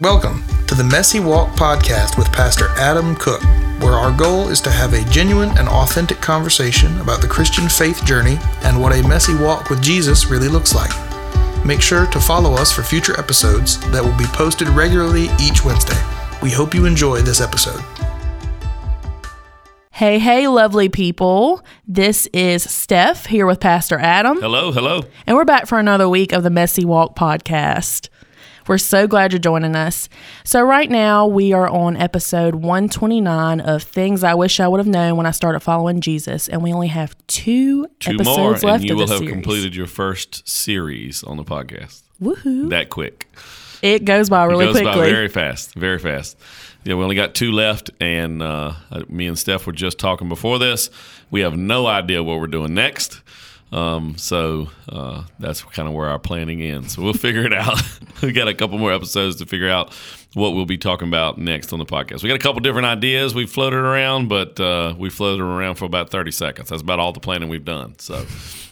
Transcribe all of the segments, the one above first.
Welcome to the Messy Walk podcast with Pastor Adam Cook, where our goal is to have a genuine and authentic conversation about the Christian faith journey and what a messy walk with Jesus really looks like. Make sure to follow us for future episodes that will be posted regularly each Wednesday. We hope you enjoy this episode. Hey, hey, lovely people. This is Steph here with Pastor Adam. Hello, hello. And we're back for another week of the Messy Walk podcast. We're so glad you're joining us. So, right now, we are on episode 129 of Things I Wish I Would Have Known When I Started Following Jesus. And we only have two, Two episodes more, left and you will have series. completed your first series on the podcast. Woohoo. That quick. It goes by really it goes quickly. by very fast, very fast. Yeah, we only got two left, and uh, me and Steph were just talking before this. We have no idea what we're doing next. Um, so uh, that's kind of where our planning ends. So we'll figure it out. we got a couple more episodes to figure out what we'll be talking about next on the podcast. We got a couple different ideas we floated around, but uh, we floated around for about 30 seconds. That's about all the planning we've done. So,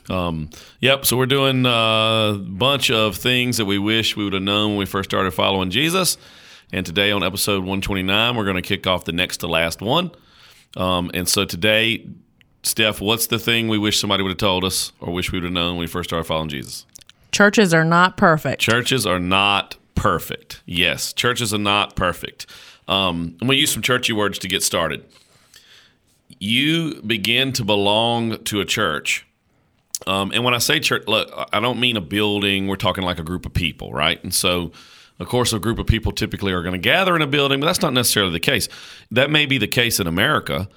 um, yep. So we're doing a bunch of things that we wish we would have known when we first started following Jesus. And today on episode 129, we're going to kick off the next to last one. Um, and so today, Steph, what's the thing we wish somebody would have told us or wish we would have known when we first started following Jesus? Churches are not perfect. Churches are not perfect. Yes, churches are not perfect. Um, I'm going to use some churchy words to get started. You begin to belong to a church. Um, and when I say church, look, I don't mean a building. We're talking like a group of people, right? And so, of course, a group of people typically are going to gather in a building, but that's not necessarily the case. That may be the case in America,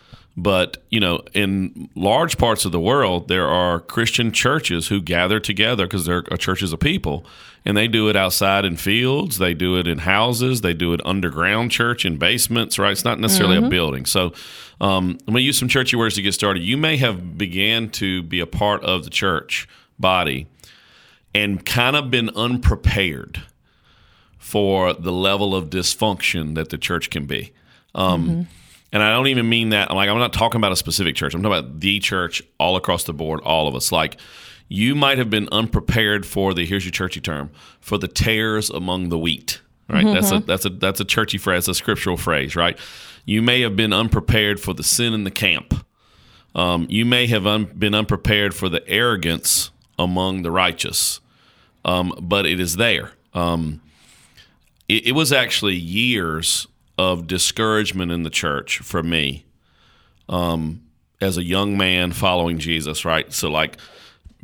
but you know, in large parts of the world, there are Christian churches who gather together because they're a churches of people, and they do it outside in fields, they do it in houses, they do it underground church in basements. Right? It's not necessarily a building. So, um, I'm going to use some churchy words to get started. You may have began to be a part of the church body and kind of been unprepared for the level of dysfunction that the church can be. Um, And I don't even mean that. Like, I'm not talking about a specific church. I'm talking about the church all across the board, all of us. Like, you might have been unprepared for the here's your churchy term for the tares among the wheat. Right. That's a that's a that's a churchy phrase, a scriptural phrase. Right. You may have been unprepared for the sin in the camp. Um, you may have un- been unprepared for the arrogance among the righteous, um, but it is there. Um, it, it was actually years of discouragement in the church for me um, as a young man following Jesus, right? So, like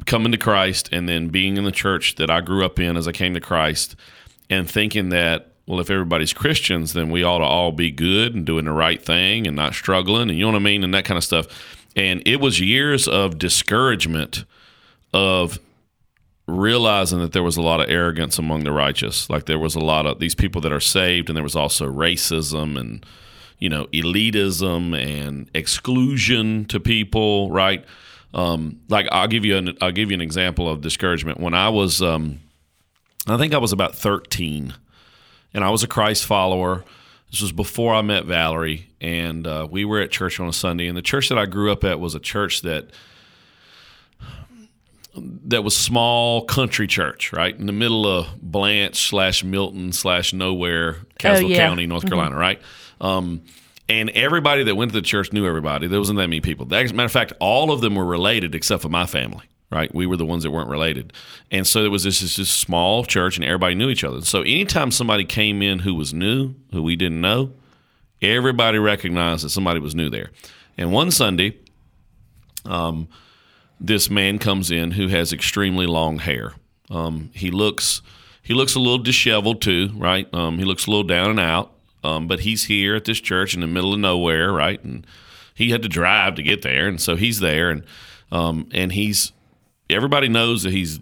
coming to Christ and then being in the church that I grew up in as I came to Christ and thinking that, well, if everybody's Christians, then we ought to all be good and doing the right thing and not struggling and you know what I mean? And that kind of stuff. And it was years of discouragement of realizing that there was a lot of arrogance among the righteous. Like there was a lot of these people that are saved, and there was also racism and you know elitism and exclusion to people. Right? Um, like I'll give you an I'll give you an example of discouragement. When I was, um, I think I was about thirteen, and I was a Christ follower. This was before I met Valerie, and uh, we were at church on a Sunday. And the church that I grew up at was a church that that was small country church, right in the middle of Blanch slash Milton slash nowhere, Caswell yeah. County, North Carolina, right? Um, and everybody that went to the church knew everybody. There wasn't that many people. As a matter of fact, all of them were related except for my family. Right, we were the ones that weren't related, and so there was this, this, this small church, and everybody knew each other. So anytime somebody came in who was new, who we didn't know, everybody recognized that somebody was new there. And one Sunday, um, this man comes in who has extremely long hair. Um, he looks he looks a little disheveled too, right? Um, he looks a little down and out. Um, but he's here at this church in the middle of nowhere, right? And he had to drive to get there, and so he's there, and um, and he's everybody knows that he's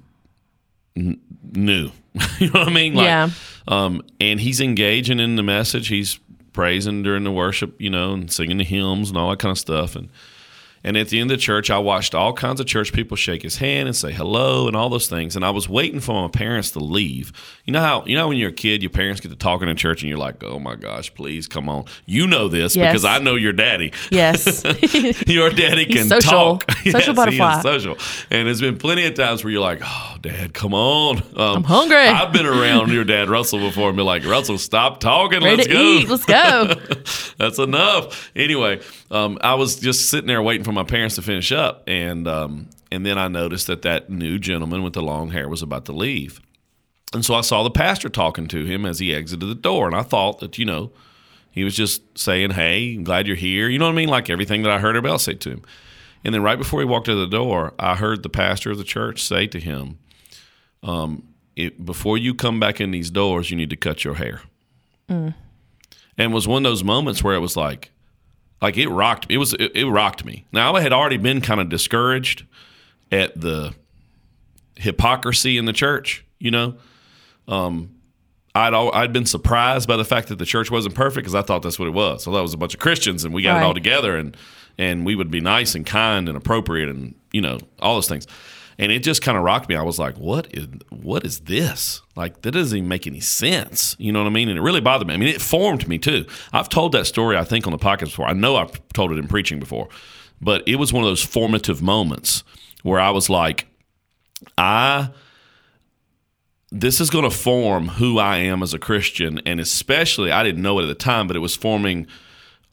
n- new. you know what I mean? Like, Yeah. Um, and he's engaging in the message. He's praising during the worship, you know, and singing the hymns and all that kind of stuff, and And at the end of the church, I watched all kinds of church people shake his hand and say hello and all those things. And I was waiting for my parents to leave. You know how you know when you're a kid, your parents get to talking in church, and you're like, "Oh my gosh, please come on." You know this Yes. because I know your daddy. Yes. your daddy can social. talk. Social Yes, butterfly. social. And there's been plenty of times where you're like, "Oh, Dad, come on." Um, I'm hungry. I've been around your dad Russell before and be like, "Russell, stop talking. Ready Let's go." eat. Let's go. That's enough. Anyway, um, I was just sitting there waiting for my parents to finish up, and um, and then I noticed that that new gentleman with the long hair was about to leave, and so I saw the pastor talking to him as he exited the door, and I thought that you know he was just saying, "Hey, I'm glad you're here," you know what I mean, like everything that I heard about say to him. And then right before he walked to the door, I heard the pastor of the church say to him, um, it, "Before you come back in these doors, you need to cut your hair." And it was one of those moments where it was like, like it rocked. It was it, it rocked me. Now I had already been kind of discouraged at the hypocrisy in the church. You know, um, I'd I'd been surprised by the fact that the church wasn't perfect because I thought that's what it was. So that was a bunch of Christians and we got it all together and and we would be nice and kind and appropriate and you know all those things. And it just kind of rocked me. I was like, "What is what is this? Like that doesn't even make any sense." You know what I mean? And it really bothered me. I mean, it formed me too. I've told that story I think on the podcast before. I know I've told it in preaching before, but it was one of those formative moments where I was like, I this is going to form who I am as a Christian, and especially I didn't know it at the time, but it was forming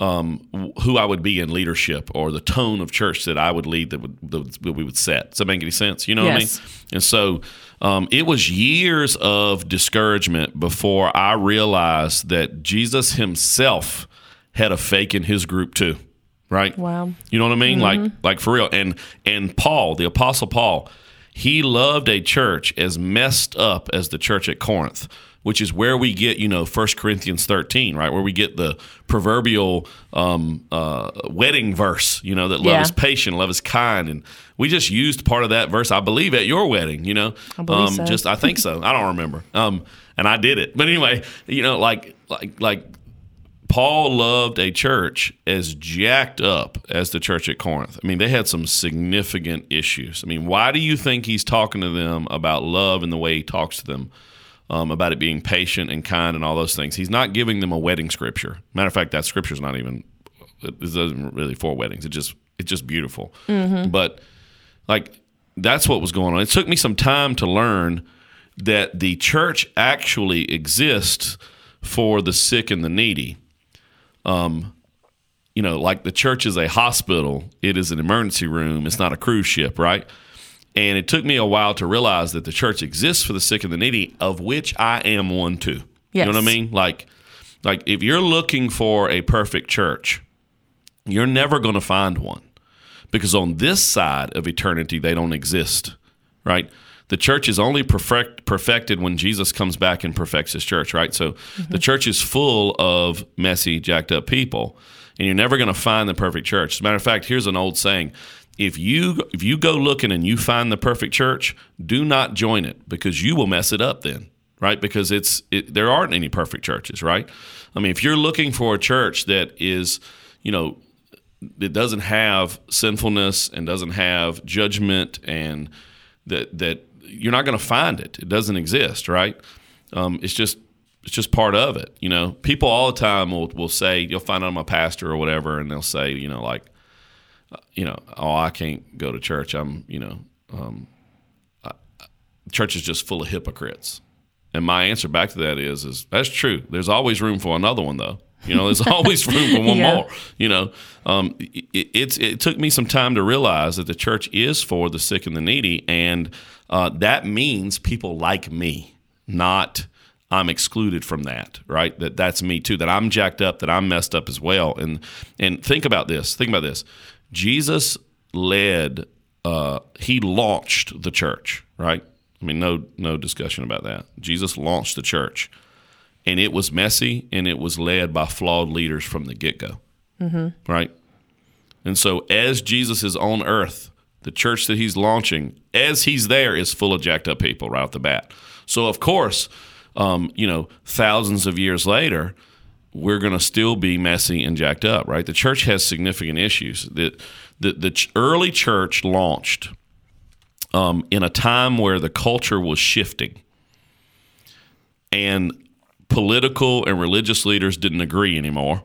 um, who I would be in leadership or the tone of church that I would lead that, would, that we would set. Does that make any sense? You know Yes. what I mean? And so um, it was years of discouragement before I realized that Jesus Himself had a fake in His group too. Right? Wow. You know what I mean? Like like for real. And and Paul, the apostle Paul, he loved a church as messed up as the church at Corinth, which is where we get, you know, 1 Corinthians 13, right? Where we get the proverbial um, uh, wedding verse, you know, that love Yeah. is patient, love is kind. And we just used part of that verse, I believe, at your wedding, you know. I believe um, so. Just I think so. I don't remember. Um, and I did it. But anyway, you know, like like like Paul loved a church as jacked up as the church at Corinth. I mean, they had some significant issues. I mean, why do you think he's talking to them about love and the way he talks to them, um, about it being patient and kind and all those things? He's not giving them a wedding scripture. Matter of fact, that scripture's not even it doesn't really for weddings. It just it's just beautiful. But like that's what was going on. It took me some time to learn that the church actually exists for the sick and the needy. Um, you know, like the church is a hospital, it is an emergency room, it's not a cruise ship, right? And it took me a while to realize that the church exists for the sick and the needy, of which I am one too. You know what I mean? Like, like if you're looking for a perfect church, you're never going to find one. Because on this side of eternity they don't exist right? The church is only perfect, perfected when jesus comes back and perfects his church right? So the mm-hmm. church is full of messy jacked up people and you're never going to find the perfect church. As a matter of fact here's an old saying if you if you go looking and you find the perfect church do not join it because you will mess it up then right because it's it, there aren't any perfect churches right i mean if you're looking for a church that is you know it doesn't have sinfulness and doesn't have judgment and that that you're not going to find it. It doesn't exist, right? Um, it's just it's just part of it. You know, people all the time will will say you'll find out I'm a pastor or whatever, and they'll say you know like you know oh I can't go to church. I'm you know um, I, church is just full of hypocrites. And my answer back to that is is that's true. There's always room for another one though. You know, there's always room for one Yeah. more. You know, um, it, it's it took me some time to realize that the church is for the sick and the needy, and uh, that means people like me, not I'm excluded from that. Right? That that's me too. That I'm jacked up. That I'm messed up as well. And and think about this. Think about this. Jesus led. Uh, he launched the church. Right? I mean, no no discussion about that. Jesus launched the church and it was messy and it was led by flawed leaders from the get go. Mm-hmm. Right? And so, as Jesus is on earth, the church that he's launching, as he's there, is full of jacked up people right off the bat. So, of course, um, you know, thousands of years later, we're going to still be messy and jacked up, right? The church has significant issues. The, the, the early church launched um, in a time where the culture was shifting and political and religious leaders didn't agree anymore.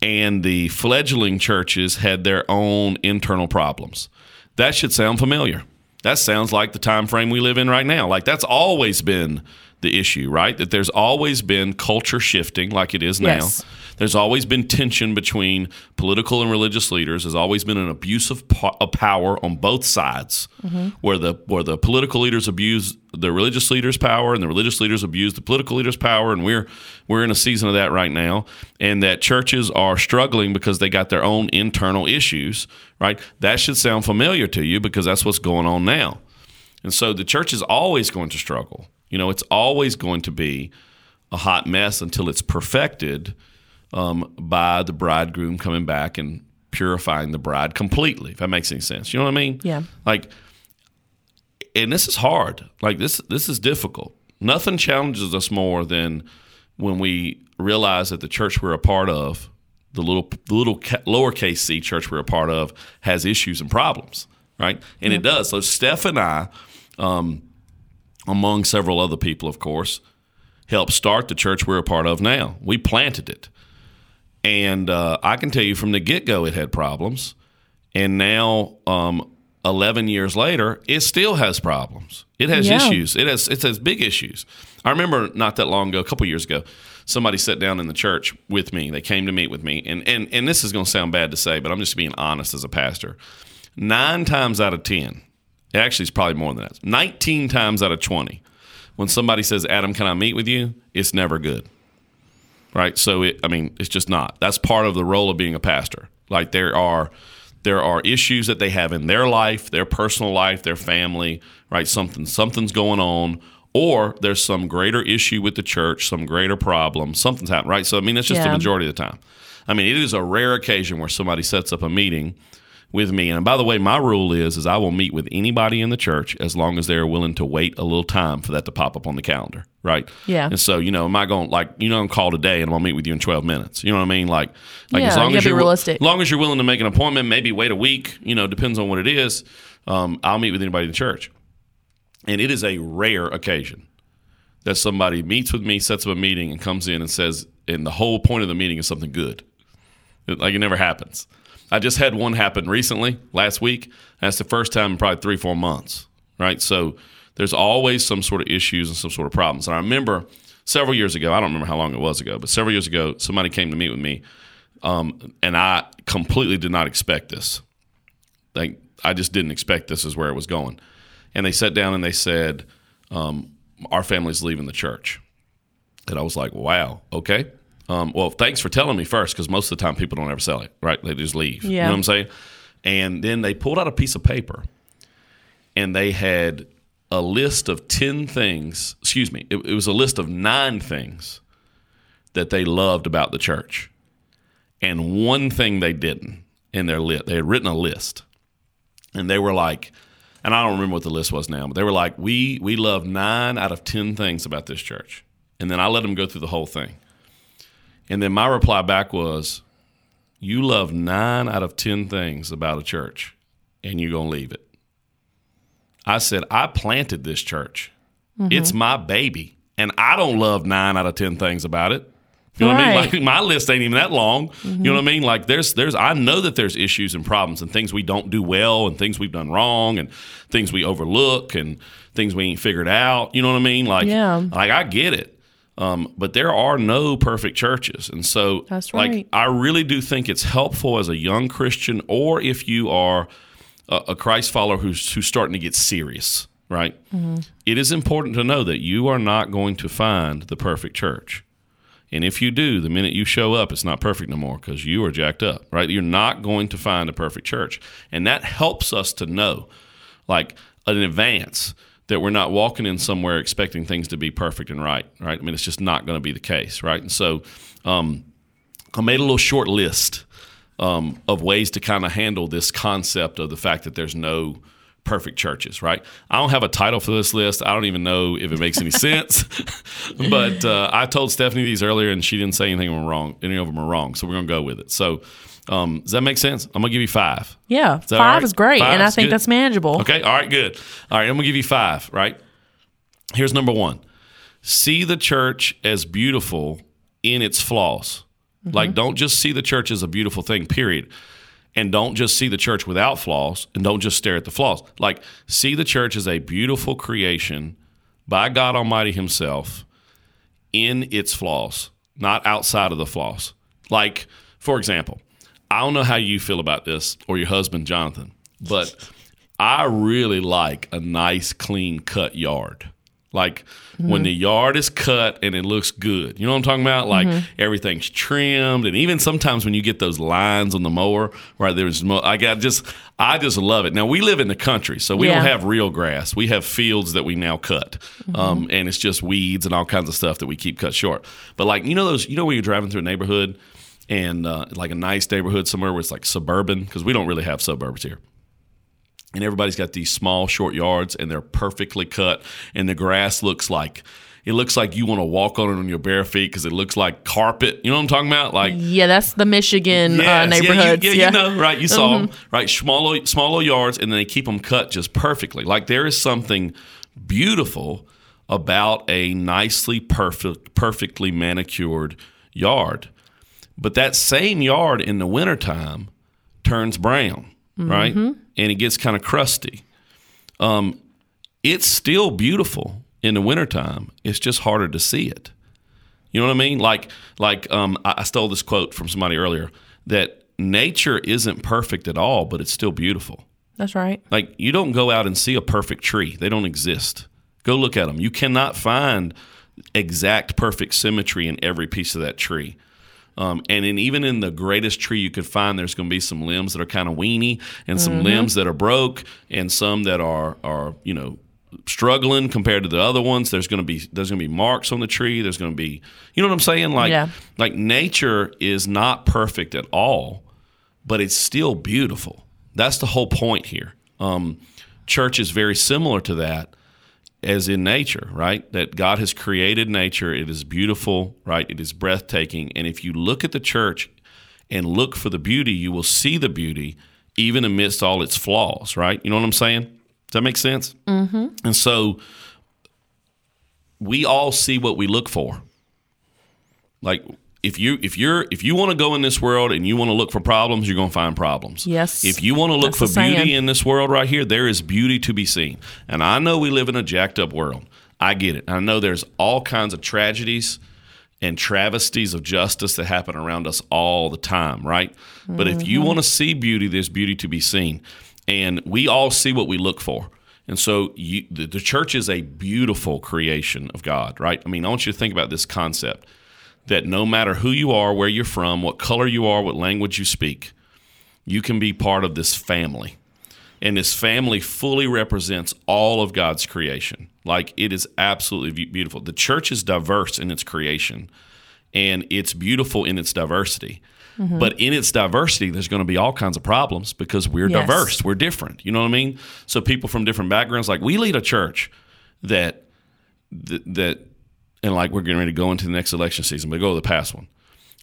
And the fledgling churches had their own internal problems. That should sound familiar. That sounds like the time frame we live in right now. Like that's always been the issue, right? That there's always been culture shifting like it is now. Yes. There's always been tension between political and religious leaders. There's always been an abuse of, po- of power on both sides, mm-hmm. where the where the political leaders abuse the religious leaders' power, and the religious leaders abuse the political leaders' power. And we're we're in a season of that right now, and that churches are struggling because they got their own internal issues. Right? That should sound familiar to you because that's what's going on now. And so the church is always going to struggle. You know, it's always going to be a hot mess until it's perfected um, by the bridegroom coming back and purifying the bride completely. If that makes any sense, you know what I mean? Yeah. Like, and this is hard. Like this, this is difficult. Nothing challenges us more than when we realize that the church we're a part of, the little, the little lowercase c church we're a part of, has issues and problems, right? And it does. So Steph and I, um, among several other people, of course, helped start the church we're a part of now. We planted it. And uh, I can tell you from the get go, it had problems. And now, um, 11 years later, it still has problems. It has Yeah. issues. It has, it has big issues. I remember not that long ago, a couple years ago, somebody sat down in the church with me. They came to meet with me. And, and, and this is going to sound bad to say, but I'm just being honest as a pastor. Nine times out of 10, actually, it's probably more than that, 19 times out of 20, when somebody says, Adam, can I meet with you? It's never good right? So it, I mean, it's just not. That's part of the role of being a pastor. Like there are there are issues that they have in their life, their personal life, their family, right? Something something's going on, or there's some greater issue with the church, some greater problem, something's happened, right? So I mean, it's just the majority of the time. I mean, it is a rare occasion where somebody sets up a meeting with me. And by the way, my rule is is I will meet with anybody in the church as long as they're willing to wait a little time for that to pop up on the calendar, right? Yeah. And so, you know, am I going like you know I'm call today and I'm gonna meet with you in 12 minutes? You know what I mean? Like, like Yeah, as long you as you're realistic. as long as you're willing to make an appointment, maybe wait a week. You know, depends on what it is. Um, I'll meet with anybody in the church, and it is a rare occasion that somebody meets with me, sets up a meeting, and comes in and says, and the whole point of the meeting is something good. It- Like it never happens. I just had one happen recently, last week. That's the first time in probably three, four months, right? So there's always some sort of issues and some sort of problems. And I remember several years ago, I don't remember how long it was ago, but several years ago, somebody came to meet with me, um, and I completely did not expect this. Like I just didn't expect this is where it was going. And they sat down and they said, um, "Our family's leaving the church." And I was like, "Wow, okay." Um, well, thanks for telling me first, because most of the time people don't ever sell it, right? They just leave. You know what I'm saying? And then they pulled out a piece of paper, and they had a list of ten things. Excuse me, it, it was a list of nine things that they loved about the church, and one thing they didn't in their list. They had written a list, and they were like, and I don't remember what the list was now, but they were like, we we love nine out of ten things about this church, and then I let them go through the whole thing, and then my reply back was, you love nine out of ten things about a church, and you're gonna leave it. I said, I planted this church. Mm-hmm. It's my baby, and I don't love nine out of ten things about it. You know what I mean? Like my list ain't even that long. You know what I mm-hmm. mean? Like there's there's I know that there's issues and problems and things we don't do well and things we've done wrong and things we overlook and things we ain't figured out. You know what I mean? Like Yeah. like I get it. Um, but there are no perfect churches. And so That's like. I really do think it's helpful as a young Christian or if you are a, a Christ follower who's who's starting to get serious, right? It is important to know that you are not going to find the perfect church. And if you do, the minute you show up, it's not perfect no more because you are jacked up, right? You're not going to find a perfect church. And that helps us to know, like in advance, that we're not walking in somewhere expecting things to be perfect and right, right? I mean, it's just not going to be the case, right? And so um, I made a little short list um, of ways to kind of handle this concept of the fact that there's no perfect churches, right? I don't have a title for this list. I don't even know if it makes any sense. but uh, I told Stephanie these earlier, and she didn't say anything wrong. Any of them are wrong, so we're gonna go with it. So, um, does that make sense? I'm gonna give you five. Yeah, that five right? is great, and I think good? that's manageable. Okay, all right, good. All right, I'm gonna give you five. Right. Here's number one: see the church as beautiful in its flaws. Like, don't just see the church as a beautiful thing. Period. And don't just see the church without flaws, and don't just stare at the flaws. Like, see the church as a beautiful creation by God Almighty Himself in its flaws, not outside of the flaws. Like, for example, I don't know how you feel about this or your husband, Jonathan, but I really like a nice, clean cut yard. Like when the yard is cut and it looks good. You know what I'm talking about? Like everything's trimmed, and even sometimes when you get those lines on the mower, right? There's, mo- I got just, I just love it. Now we live in the country, so we Yeah. don't have real grass. We have fields that we now cut, um, and it's just weeds and all kinds of stuff that we keep cut short. But like you know those, you know when you're driving through a neighborhood and uh, like a nice neighborhood somewhere where it's like suburban because we don't really have suburbs here and everybody's got these small short yards and they're perfectly cut and the grass looks like it looks like you want to walk on it on your bare feet because it looks like carpet you know what i'm talking about like Yeah, that's the Michigan uh, Yes, yeah, you- neighborhoods. Yeah, Yeah, you know, right? You saw them, right? Smaller, smaller yards, and then they keep them cut just perfectly. Like there is something beautiful about a nicely perfect, perfectly manicured yard. But that same yard in the wintertime turns brown, right? And it gets kind of crusty. Um, it's still beautiful in the wintertime. It's just harder to see it. You know what I mean? Like, like um, I I stole this quote from somebody earlier that nature isn't perfect at all, but it's still beautiful. that's right. Like, you don't go out and see a perfect tree; they don't exist. Go look at them. You cannot find exact perfect symmetry in every piece of that tree. Um, and in, even in the greatest tree you could find, there's going to be some limbs that are kind of weeny, and some limbs that are broke, and some that are are you know struggling compared to the other ones. There's going to be there's going to be marks on the tree. There's going to be you know what I'm saying? Like Yeah. like nature is not perfect at all, but it's still beautiful. That's the whole point here. Um, church is very similar to that as in nature, right? That God has created nature. It is beautiful, right? It is breathtaking. And if you look at the church and look for the beauty, you will see the beauty even amidst all its flaws, right? You know what I'm saying? Does that make sense? Mm-hmm. And so we all see what we look for. Like if you if you're if you want to go in this world and you want to look for problems, you're going to find problems. Yes. If you want to look That's for beauty in this world right here, there is beauty to be seen. And I know we live in a jacked up world. I get it. I know there's all kinds of tragedies and travesties of justice that happen around us all the time, right? But if Mm-hmm. you want to see beauty, there's beauty to be seen. And we all see what we look for. And so you, the, the church is a beautiful creation of God, right? I mean, I want you to think about this concept that no matter who you are, where you're from, what color you are, what language you speak, you can be part of this family. And this family fully represents all of God's creation. Like it is absolutely beautiful. The church is diverse in its creation and it's beautiful in its diversity. Mm-hmm. But in its diversity, there's going to be all kinds of problems because we're Yes. diverse. We're different. You know what I mean? So people from different backgrounds, like we lead a church that, that and like we're getting ready to go into the next election season, but go to the past one,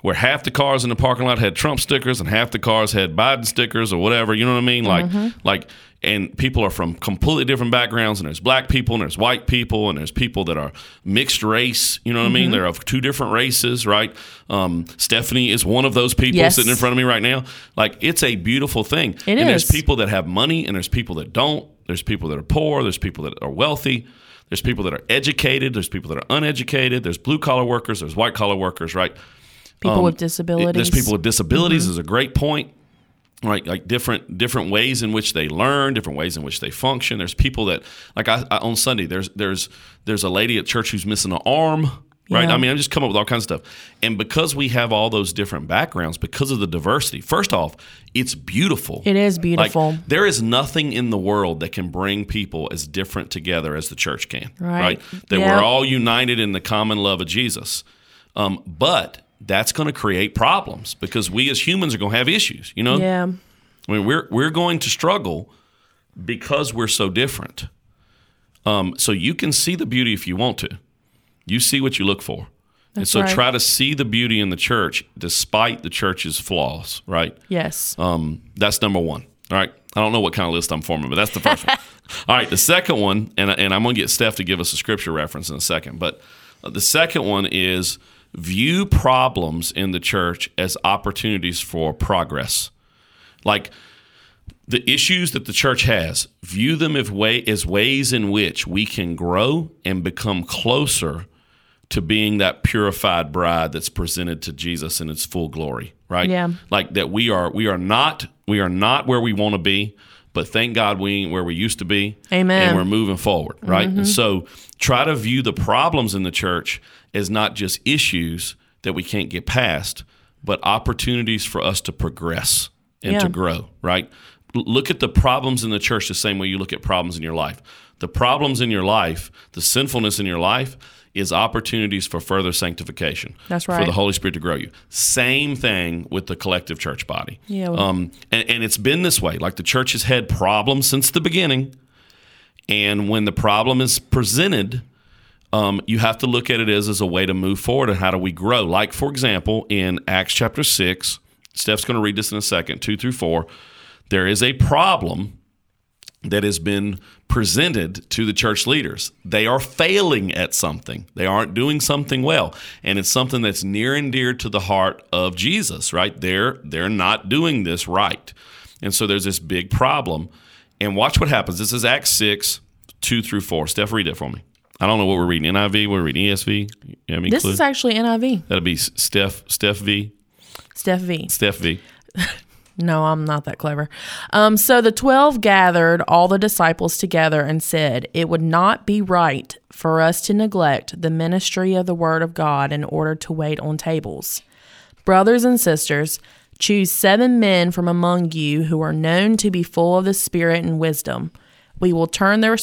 where half the cars in the parking lot had Trump stickers and half the cars had Biden stickers or whatever. You know what I mean? Like, like, and people are from completely different backgrounds, and there's black people, and there's white people, and there's people that are mixed race. You know what I mean? They're of two different races, right? Um, Stephanie is one of those people Yes. sitting in front of me right now. Like, it's a beautiful thing. It and there's people that have money, and there's people that don't. There's people that are poor. There's people that are wealthy. There's people that are educated. There's people that are uneducated. There's blue collar workers. There's white collar workers, right? People Um, with disabilities. There's people with disabilities is a great point. Right, like different different ways in which they learn, different ways in which they function. There's people that, like I, I on Sunday, there's there's there's a lady at church who's missing an arm. Right, Yeah. I mean, I just come up with all kinds of stuff, and because we have all those different backgrounds, because of the diversity, first off, it's beautiful. It is Like, beautiful. there is nothing in the world that can bring people as different together as the church can. Right. That Yeah. we're all united in the common love of Jesus. Um, but that's going to create problems because we as humans are going to have issues. You know, yeah. I mean, we're we're going to struggle because we're so different. Um, so you can see the beauty if you want to. You see what you look for. and so right. try to see the beauty in the church despite the church's flaws, right? Yes. Um, that's number one. All right. I don't know what kind of list I'm forming, but that's the first one. All right. The second one, and, and I'm going to get Steph to give us a scripture reference in a second, but uh, the second one is view problems in the church as opportunities for progress. Like the issues that the church has, view them as, way, as ways in which we can grow and become closer to being that purified bride that's presented to Jesus in its full glory, right? Yeah. Like that we are we are not we are not where we want to be, but thank God we ain't where we used to be. Amen. And we're moving forward, right? And mm-hmm. so try to view the problems in the church as not just issues that we can't get past, but opportunities for us to progress and Yeah. to grow, right? Look at the problems in the church the same way you look at problems in your life. The problems in your life, the sinfulness in your life, is opportunities for further sanctification. That's right. For the Holy Spirit to grow you. Same thing with the collective church body. Yeah. Um, and, and it's been this way. Like the church has had problems since the beginning. And when the problem is presented, um, you have to look at it as, as a way to move forward and how do we grow. Like, for example, in Acts chapter 6, Steph's going to read this in a second, 2 through 4. There is a problem that has been presented to the church leaders. They are failing at something. They aren't doing something well, and it's something that's near and dear to the heart of Jesus, right? They're they're not doing this right. And so there's this big problem. And watch what happens. This is Acts 6, 2 through 4. Steph, read it for me. I don't know what we're reading. NIV, we're reading ESV. You have any This clue? is actually NIV. That'll be Steph, Steph V. Steph V. Steph V. No, I'm not that clever. Um, so the 12 gathered all the disciples together and said, It would not be right for us to neglect the ministry of the word of God in order to wait on tables. Brothers and sisters, choose seven men from among you who are known to be full of the Spirit and wisdom. We will turn their,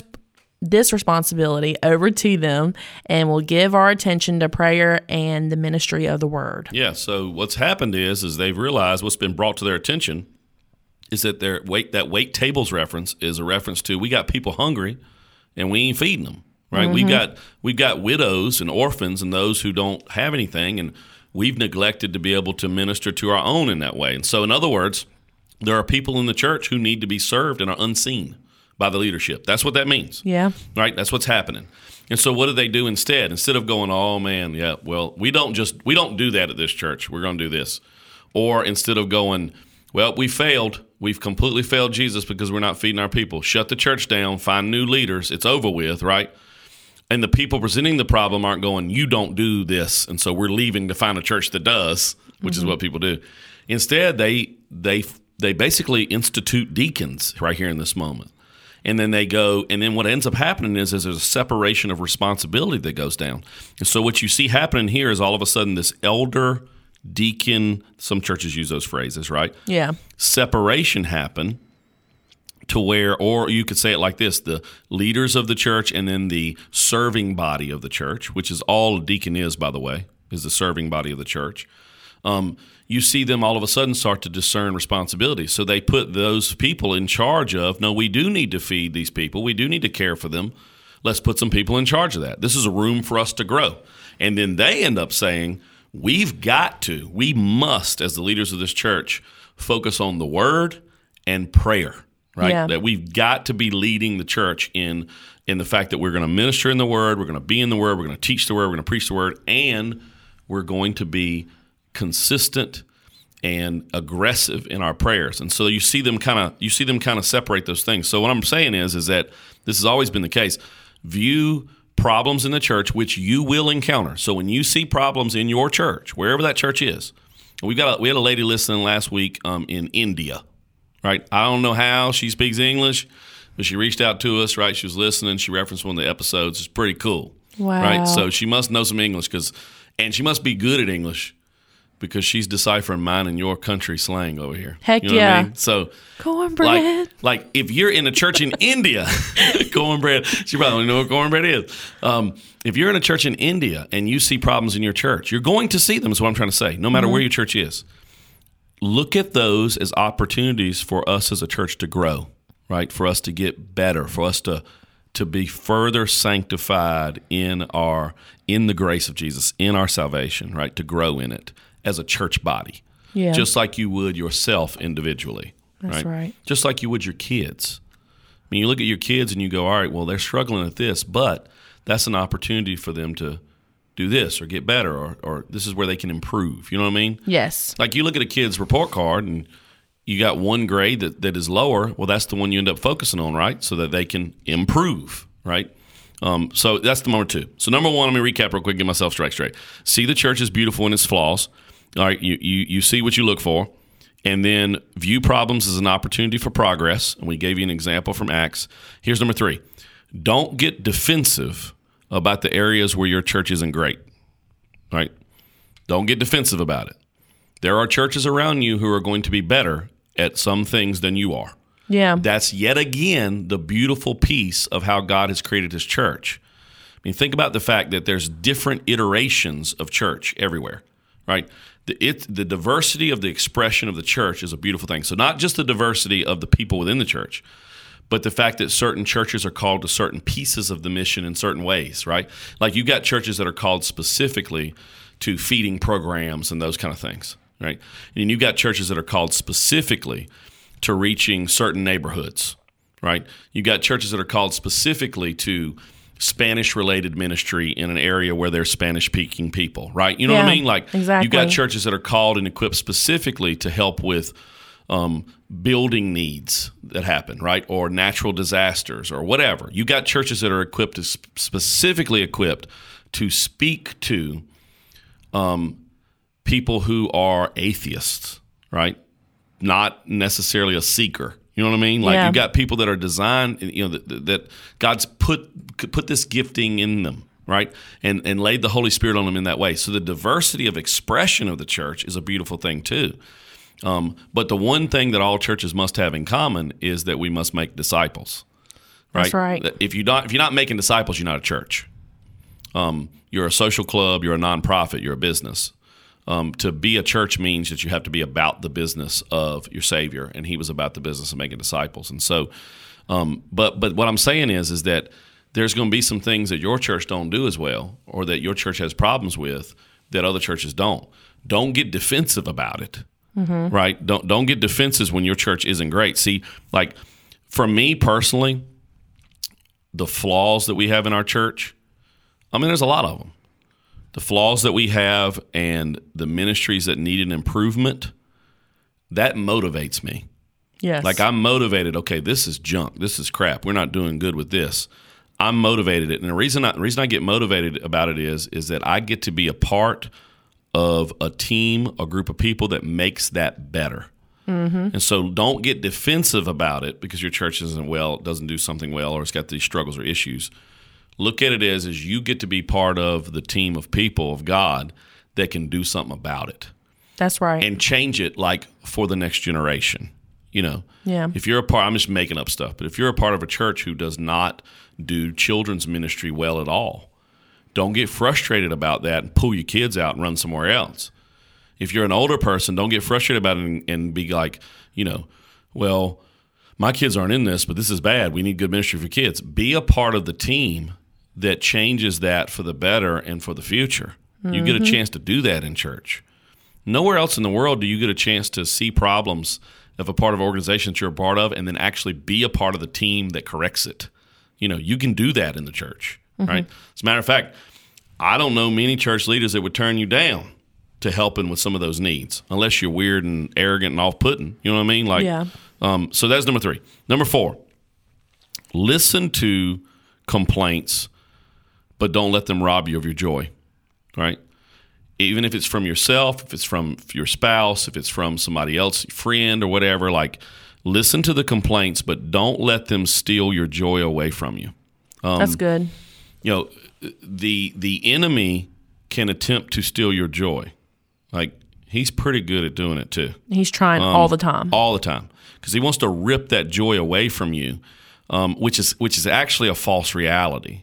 this responsibility over to them and we'll give our attention to prayer and the ministry of the word. Yeah. So what's happened is, is they've realized what's been brought to their attention is that their wait that wait tables reference is a reference to we got people hungry and we ain't feeding them. Right. We've mm-hmm. got we've got widows and orphans and those who don't have anything, and we've neglected to be able to minister to our own in that way. And so, in other words, there are people in the church who need to be served and are unseen by the leadership. That's what that means Yeah. right? That's what's happening. And so what do they do instead? Instead of going, "Oh man, yeah, well, we don't just we don't do that at this church. We're going to do this." Or instead of going, "Well, we failed. We've completely failed Jesus because we're not feeding our people. Shut the church down, find new leaders. It's over with, right?" And the people presenting the problem aren't going, "You don't do this." And so we're leaving to find a church that does, which is mm-hmm. what people do. Instead, they they they basically institute deacons right here in this moment and then they go and then what ends up happening is, is there's a separation of responsibility that goes down. And so what you see happening here is all of a sudden this elder deacon some churches use those phrases right? Yeah. separation happen to where or you could say it like this the leaders of the church and then the serving body of the church which is all a deacon is by the way is the serving body of the church. Um, you see them all of a sudden start to discern responsibility. So they put those people in charge of, no, we do need to feed these people. We do need to care for them. Let's put some people in charge of that. This is a room for us to grow. And then they end up saying, we've got to, we must, as the leaders of this church, focus on the word and prayer, right? Yeah. That we've got to be leading the church in in the fact that we're going to minister in the word, we're going to be in the word, we're going to teach the word, we're going to preach the word, and we're going to be consistent and aggressive in our prayers. And so you see them kind of you see them kind of separate those things. So what I'm saying is is that this has always been the case. View problems in the church which you will encounter. So when you see problems in your church, wherever that church is. We've got a, we had a lady listening last week um, in India. Right? I don't know how she speaks English, but she reached out to us, right? She was listening, she referenced one of the episodes. It's pretty cool. Wow. Right? So she must know some English cuz and she must be good at English because she's deciphering mine and your country slang over here. Heck you know What I yeah. mean? So Cornbread. like, like if you're in a church in India, cornbread, she probably don't know what cornbread is. Um, if you're in a church in India and you see problems in your church, you're going to see them, is what I'm trying to say, no matter Mm-hmm. where your church is. Look at those as opportunities for us as a church to grow, right? For us to get better, for us to to be further sanctified in our in the grace of Jesus, in our salvation, right? To grow in it as a church body. Yeah. Just like you would yourself individually. That's right. Just like you would your kids. I mean, you look at your kids and you go, all right, well, they're struggling at this, but that's an opportunity for them to do this or get better or, or this is where they can improve. You know what I mean? Yes. Like you look at a kid's report card and you got one grade that, that is lower. Well, that's the one you end up focusing on, right? So that they can improve, right? Um, so that's the number two. So number one, let me recap real quick, get myself straight straight. See the church is beautiful in its flaws. All right, you, you, you see what you look for. And then view problems as an opportunity for progress. And we gave you an example from Acts. Here's number three. Don't get defensive about the areas where your church isn't great. Right? Don't get defensive about it. There are churches around you who are going to be better at some things than you are. Yeah. That's yet again the beautiful piece of how God has created his church. I mean, think about the fact that there's different iterations of church everywhere, right? The, it, the diversity of the expression of the church is a beautiful thing. So, not just the diversity of the people within the church, but the fact that certain churches are called to certain pieces of the mission in certain ways, right? Like you've got churches that are called specifically to feeding programs and those kind of things, right? And you've got churches that are called specifically to reaching certain neighborhoods, right? You've got churches that are called specifically to Spanish related ministry in an area where there's Spanish speaking people, right? You know what I mean? Like exactly. you got churches that are called and equipped specifically to help with um, building needs that happen, right? Or natural disasters or whatever. You got churches that are equipped, to, specifically equipped to speak to um, people who are atheists, right? Not necessarily a seeker. You know what I mean? Like Yeah. you got people that are designed, you know, that, that God's put put this gifting in them, right? And and laid the Holy Spirit on them in that way. So the diversity of expression of the church is a beautiful thing too. Um, but the one thing that all churches must have in common is that we must make disciples. Right? That's right. If you don't, if you're not making disciples, you're not a church. Um, you're a social club. You're a nonprofit. You're a business. Um, to be a church means that you have to be about the business of your Savior, and He was about the business of making disciples. And so, um, but but what I'm saying is is that there's going to be some things that your church don't do as well, or that your church has problems with that other churches don't. Don't get defensive about it, right? Don't don't get defensive when your church isn't great. See, like for me personally, the flaws that we have in our church, I mean, there's a lot of them. The flaws that we have and the ministries that need an improvement, that motivates me. Yes. Like I'm motivated. Okay, this is junk. This is crap. We're not doing good with this. I'm motivated. it. And the reason I, the reason I get motivated about it is is that I get to be a part of a team, a group of people that makes that better. Mm-hmm. And so don't get defensive about it because your church isn't well, doesn't do something well, or it's got these struggles or issues. Look at it as as you get to be part of the team of people of God that can do something about it That's right. and change it like for the next generation. You know, Yeah. If you're a part, I'm just making up stuff, but if you're a part of a church who does not do children's ministry well at all, don't get frustrated about that and pull your kids out and run somewhere else. If you're an older person, don't get frustrated about it and, and be like, you know, well, my kids aren't in this, but this is bad. We need good ministry for kids. Be a part of the team that changes that for the better and for the future. You get a chance to do that in church. Nowhere else in the world do you get a chance to see problems of a part of an organization that you're a part of and then actually be a part of the team that corrects it. You know, you can do that in the church, right? As a matter of fact, I don't know many church leaders that would turn you down to helping with some of those needs, unless you're weird and arrogant and off-putting. You know what I mean? Like, Yeah. um, so that's number three. Number four, listen to complaints, but don't let them rob you of your joy. Right? Even if it's from yourself, if it's from your spouse, if it's from somebody else, friend or whatever, like listen to the complaints, but don't let them steal your joy away from you. Um, That's good. You know, the the enemy can attempt to steal your joy. Like he's pretty good at doing it too He's trying all the time. all the time because he wants to rip that joy away from you, um, which is which is actually a false reality.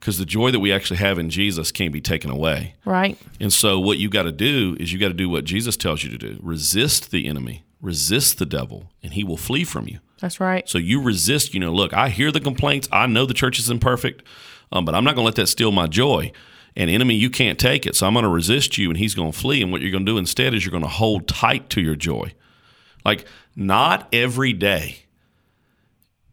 Because the joy that we actually have in Jesus can't be taken away. right? And so, what you got to do is you got to do what Jesus tells you to do: resist the enemy, resist the devil and he will flee from you. That's right. So you resist, you know, look, I hear the complaints. I know the church is imperfect, um, but I'm not going to let that steal my joy. And enemy, you can't take it. So I'm going to resist you and he's going to flee. And what you're going to do instead is you're going to hold tight to your joy. Like, not every day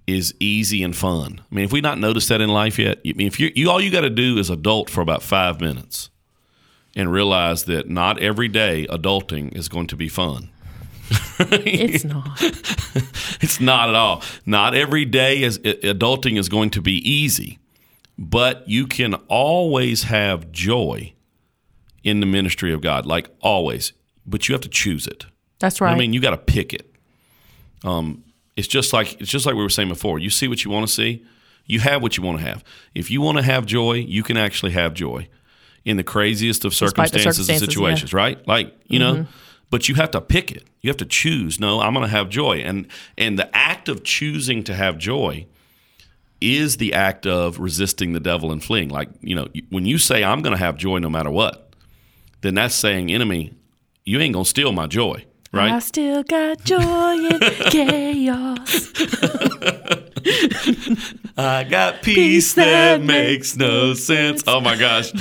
is easy and fun. I mean, if we not noticed that in life yet, I mean, if you, you all you got to do is adult for about five minutes and realize that not every day adulting is going to be fun. It's not. It's not at all. Not every day is adulting is going to be easy, but you can always have joy in the ministry of God, like always. But you have to choose it. That's right. I mean, you got to pick it. Um, it's just like it's just like we were saying before. You see what you want to see. You have what you want to have. If you want to have joy, you can actually have joy in the craziest of the circumstances, and circumstances, situations, right? Like you know, mm-hmm. but you have to pick it. You have to choose. No, I'm going to have joy, and and the act of choosing to have joy is the act of resisting the devil and fleeing. Like you know, when you say I'm going to have joy no matter what, then that's saying, enemy, you ain't gonna steal my joy, right? I still got joy in chaos. I got peace Peace that that makes no sense. Oh my gosh.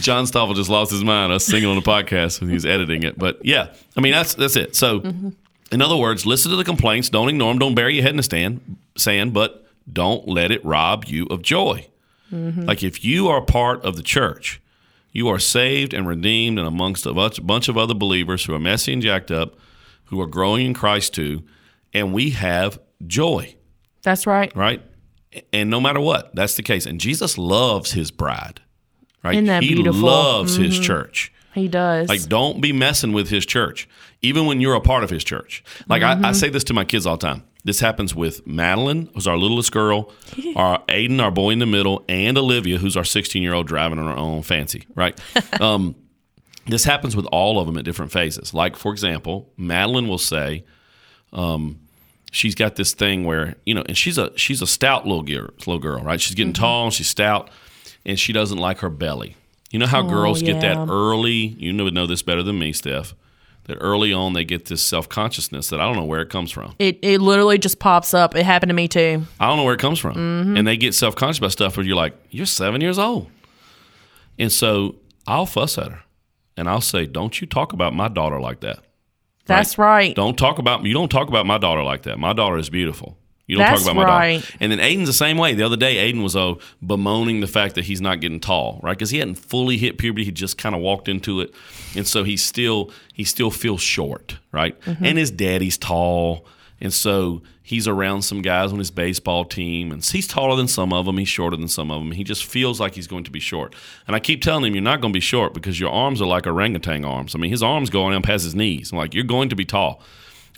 John Stoffel just lost his mind. I was singing on the podcast when he was editing it. But yeah, I mean, that's that's it. So, mm-hmm. in other words, listen to the complaints. Don't ignore them. Don't bury your head in the stand, sand, but don't let it rob you of joy. Mm-hmm. Like if you are part of the church, you are saved and redeemed and amongst a bunch of other believers who are messy and jacked up, who are growing in Christ too, and we have joy That's right. right? And no matter what, that's the case. And Jesus loves his bride, right? Isn't that he beautiful? loves his church. He does. Like, don't be messing with his church, even when you're a part of his church. Like, I, I say this to my kids all the time. This happens with Madeline, who's our littlest girl, our Aiden, our boy in the middle, and Olivia, who's our 16 year old driving on her own fancy, right? um, this happens with all of them at different phases. Like, for example, Madeline will say, um, she's got this thing where you know, and she's a she's a stout little girl, little girl, right? She's getting mm-hmm. tall, she's stout, and she doesn't like her belly. You know how oh, girls get that early. You know, would know this better than me, Steph. That early on they get this self consciousness that I don't know where it comes from. it, it literally just pops up. It happened to me too. I don't know where it comes from, mm-hmm. and they get self conscious about stuff where you're like, you're seven years old, and so I'll fuss at her, and I'll say, don't you talk about my daughter like that. That's right. Don't talk about you don't talk about my daughter like that. My daughter is beautiful. You don't That's talk about my right. daughter. And then Aiden's the same way. The other day, Aiden was uh, bemoaning the fact that he's not getting tall, right? Because he hadn't fully hit puberty. He just kind of walked into it, and so he still he still feels short, right? Mm-hmm. And his daddy's tall, and so he's around some guys on his baseball team, and he's taller than some of them. He's shorter than some of them. He just feels like he's going to be short. And I keep telling him, you're not going to be short because your arms are like orangutan arms. I mean, his arms go on past his knees. I'm like, you're going to be tall.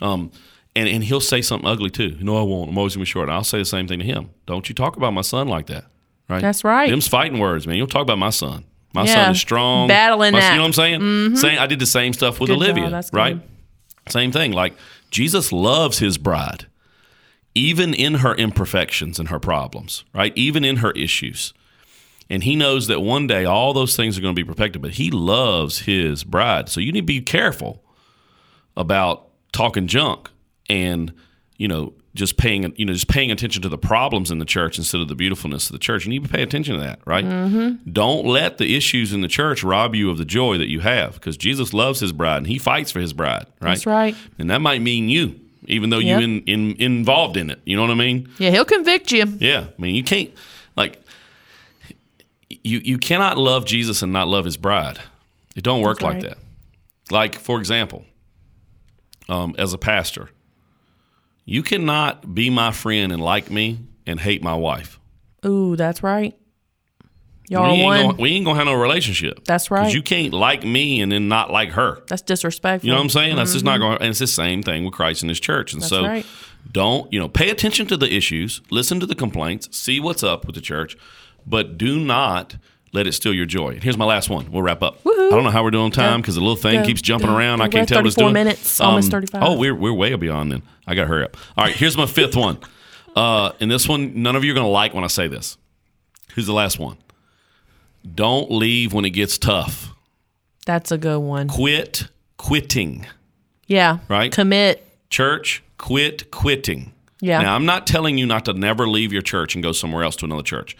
Um, and, and he'll say something ugly too. No, I won't. I'm always gonna be short. And I'll say the same thing to him. Don't you talk about my son like that, right? That's right. Them's fighting words, man. You'll talk about my son. My Yeah. son is strong. Battling My- that. Mm-hmm. You know what I'm saying? Saying I did the same stuff with Good job. Olivia, That's good. right? Same thing. Like Jesus loves his bride, even in her imperfections and her problems, right? Even in her issues. And he knows that one day all those things are going to be perfected, but he loves his bride. So you need to be careful about talking junk and, you know, just paying, you know, just paying attention to the problems in the church instead of the beautifulness of the church. You need to pay attention to that, right? Mm-hmm. Don't let the issues in the church rob you of the joy that you have because Jesus loves his bride and he fights for his bride, right? That's right. And that might mean you, even though Yep. you in, in involved in it. You know what I mean? Yeah, he'll convict you. Yeah, I mean, you can't like you you cannot love Jesus and not love His bride. It don't work That's like right. that. Like for example, um, as a pastor, you cannot be my friend and like me and hate my wife. Ooh, that's right. Y'all we, ain't one. gonna, we ain't gonna have no relationship. That's right. You can't like me and then not like her. that's disrespectful. You know what I'm saying? That's just not going. to And it's the same thing with Christ and His church. And Mm-hmm. That's so, right. don't you know? Pay attention to the issues, listen to the complaints, see what's up with the church, but do not let it steal your joy. And here's my last one. We'll wrap up. Woohoo. I don't know how we're doing time because the little thing Go. keeps jumping Go. around. I can't tell what it's doing. minutes, almost 35. Oh, we're we're way beyond then. I got to hurry up. All right, here's my fifth one. Uh, and this one, none of you are going to like when I say this. Who's the last one? Don't leave when it gets tough. That's a good one. Quit quitting. Yeah. Right? Commit. Church, quit quitting. Yeah. Now, I'm not telling you not to never leave your church and go somewhere else to another church.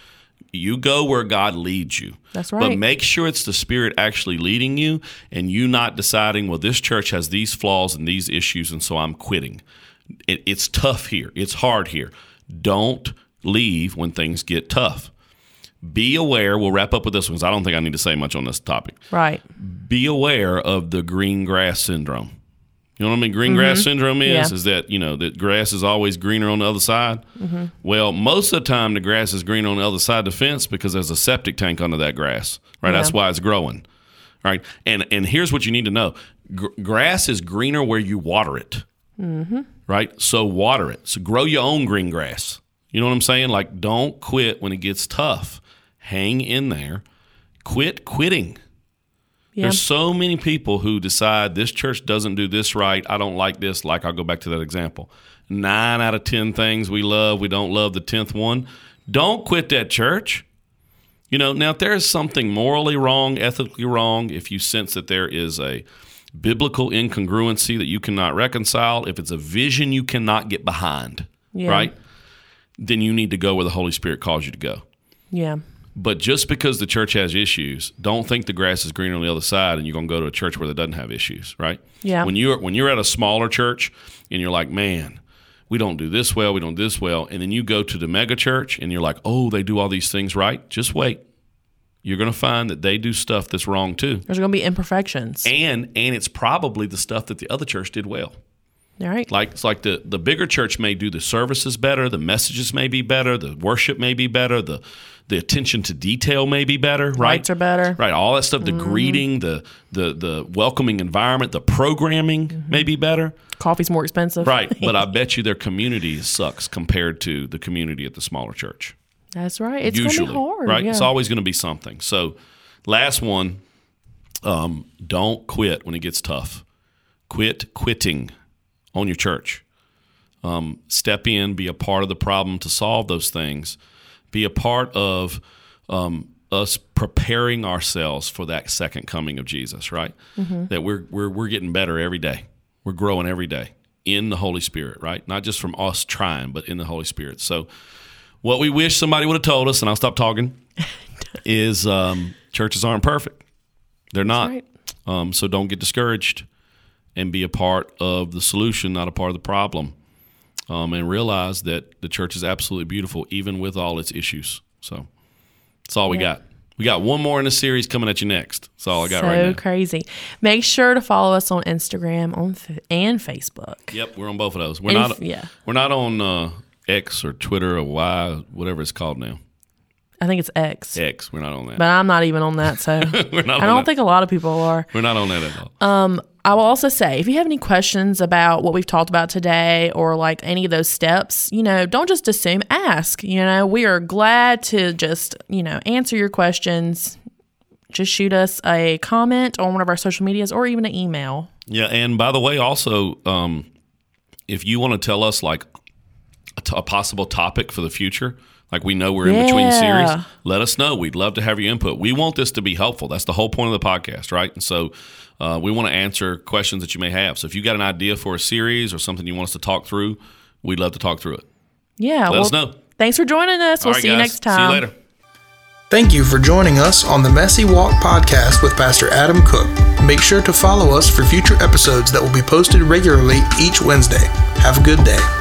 You go where God leads you. That's right. But make sure it's the Spirit actually leading you and you not deciding, well, this church has these flaws and these issues, and so I'm quitting. It, it's tough here, it's hard here. Don't leave when things get tough. Be aware, we'll wrap up with this one because I don't think I need to say much on this topic Right. be aware of the green grass syndrome. You know what I mean? Green grass syndrome is Mm-hmm. Yeah. Mm-hmm. is that you know that grass is always greener on the other side. Well, most of the time the grass is green on the other side of the fence because there's a septic tank under that grass. Right? That's why it's growing. Right? And and here's what you need to know: Gr- grass is greener where you water it. Mm-hmm. Right? So water it. So grow your own green grass. You know what I'm saying? Like don't quit when it gets tough. Hang in there. Quit quitting. Yeah. There's so many people who decide this church doesn't do this right. I don't like this. Like I'll go back to that example. Nine out of 10 things we love, we don't love the 10th one. Don't quit that church. You know, now if there is something morally wrong, ethically wrong, if you sense that there is a biblical incongruency that you cannot reconcile, if it's a vision you cannot get behind, Yeah. right? Then you need to go where the Holy Spirit calls you to go. Yeah. But just because the church has issues, don't think the grass is greener on the other side and you're going to go to a church where that doesn't have issues, right? Yeah. When you're when you're at a smaller church and you're like, "Man, we don't do this well, we don't do this well." And then you go to the mega church and you're like, "Oh, they do all these things right." Just wait. You're going to find that they do stuff that's wrong too. There's going to be imperfections. And and it's probably the stuff that the other church did well. All right. Like it's like the the bigger church may do the services better, the messages may be better, the worship may be better, the the attention to detail may be better, right? Lights are better. Right, all that stuff, the Mm-hmm. greeting, the the the welcoming environment, the programming Mm-hmm. may be better. Coffee's more expensive. Right, but I bet you their community sucks compared to the community at the smaller church. That's right. It's Usually, hard. right? Yeah. It's always going to be something. So, last one, um, don't quit when it gets tough. Quit quitting on your church. Um, step in, be a part of the problem to solve those things. Be a part of um, us preparing ourselves for that second coming of Jesus. Right? That we're we're we're getting better every day. We're growing every day in the Holy Spirit. Right? Not just from us trying, but in the Holy Spirit. So what we wish somebody would have told us, and I'll stop talking, is um, churches aren't perfect. They're not. right. Um, so don't get discouraged and be a part of the solution, not a part of the problem. Um, and realize that the church is absolutely beautiful, even with all its issues. So that's all we got. We got one more in the series coming at you next. That's all I got so right now. So crazy. Make sure to follow us on Instagram on F- and Facebook. Yep, we're on both of those. We're And not. yeah. We're not on uh, X or Twitter or Y, whatever it's called now. I think it's X, X. We're not on that. but I'm not even on that. So we're not. I on don't think a lot of people are. we're not on that at all. I will also say, if you have any questions about what we've talked about today or like any of those steps, you know, don't just assume, ask. You know, we are glad to just, you know, answer your questions. Just shoot us a comment on one of our social medias or even an email. Yeah, and by the way, also, um, if you want to tell us like a, t- a possible topic for the future, like we know we're in between series, let us know. We'd love to have your input. We want this to be helpful. That's the whole point of the podcast, right? And so uh, we want to answer questions that you may have. So if you got an idea for a series or something you want us to talk through, we'd love to talk through it. Yeah. Let us know. Thanks for joining us. All We'll right, see you next time. See you later. Thank you for joining us on the Messy Walk podcast with Pastor Adam Cook. Make sure to follow us for future episodes that will be posted regularly each Wednesday. Have a good day.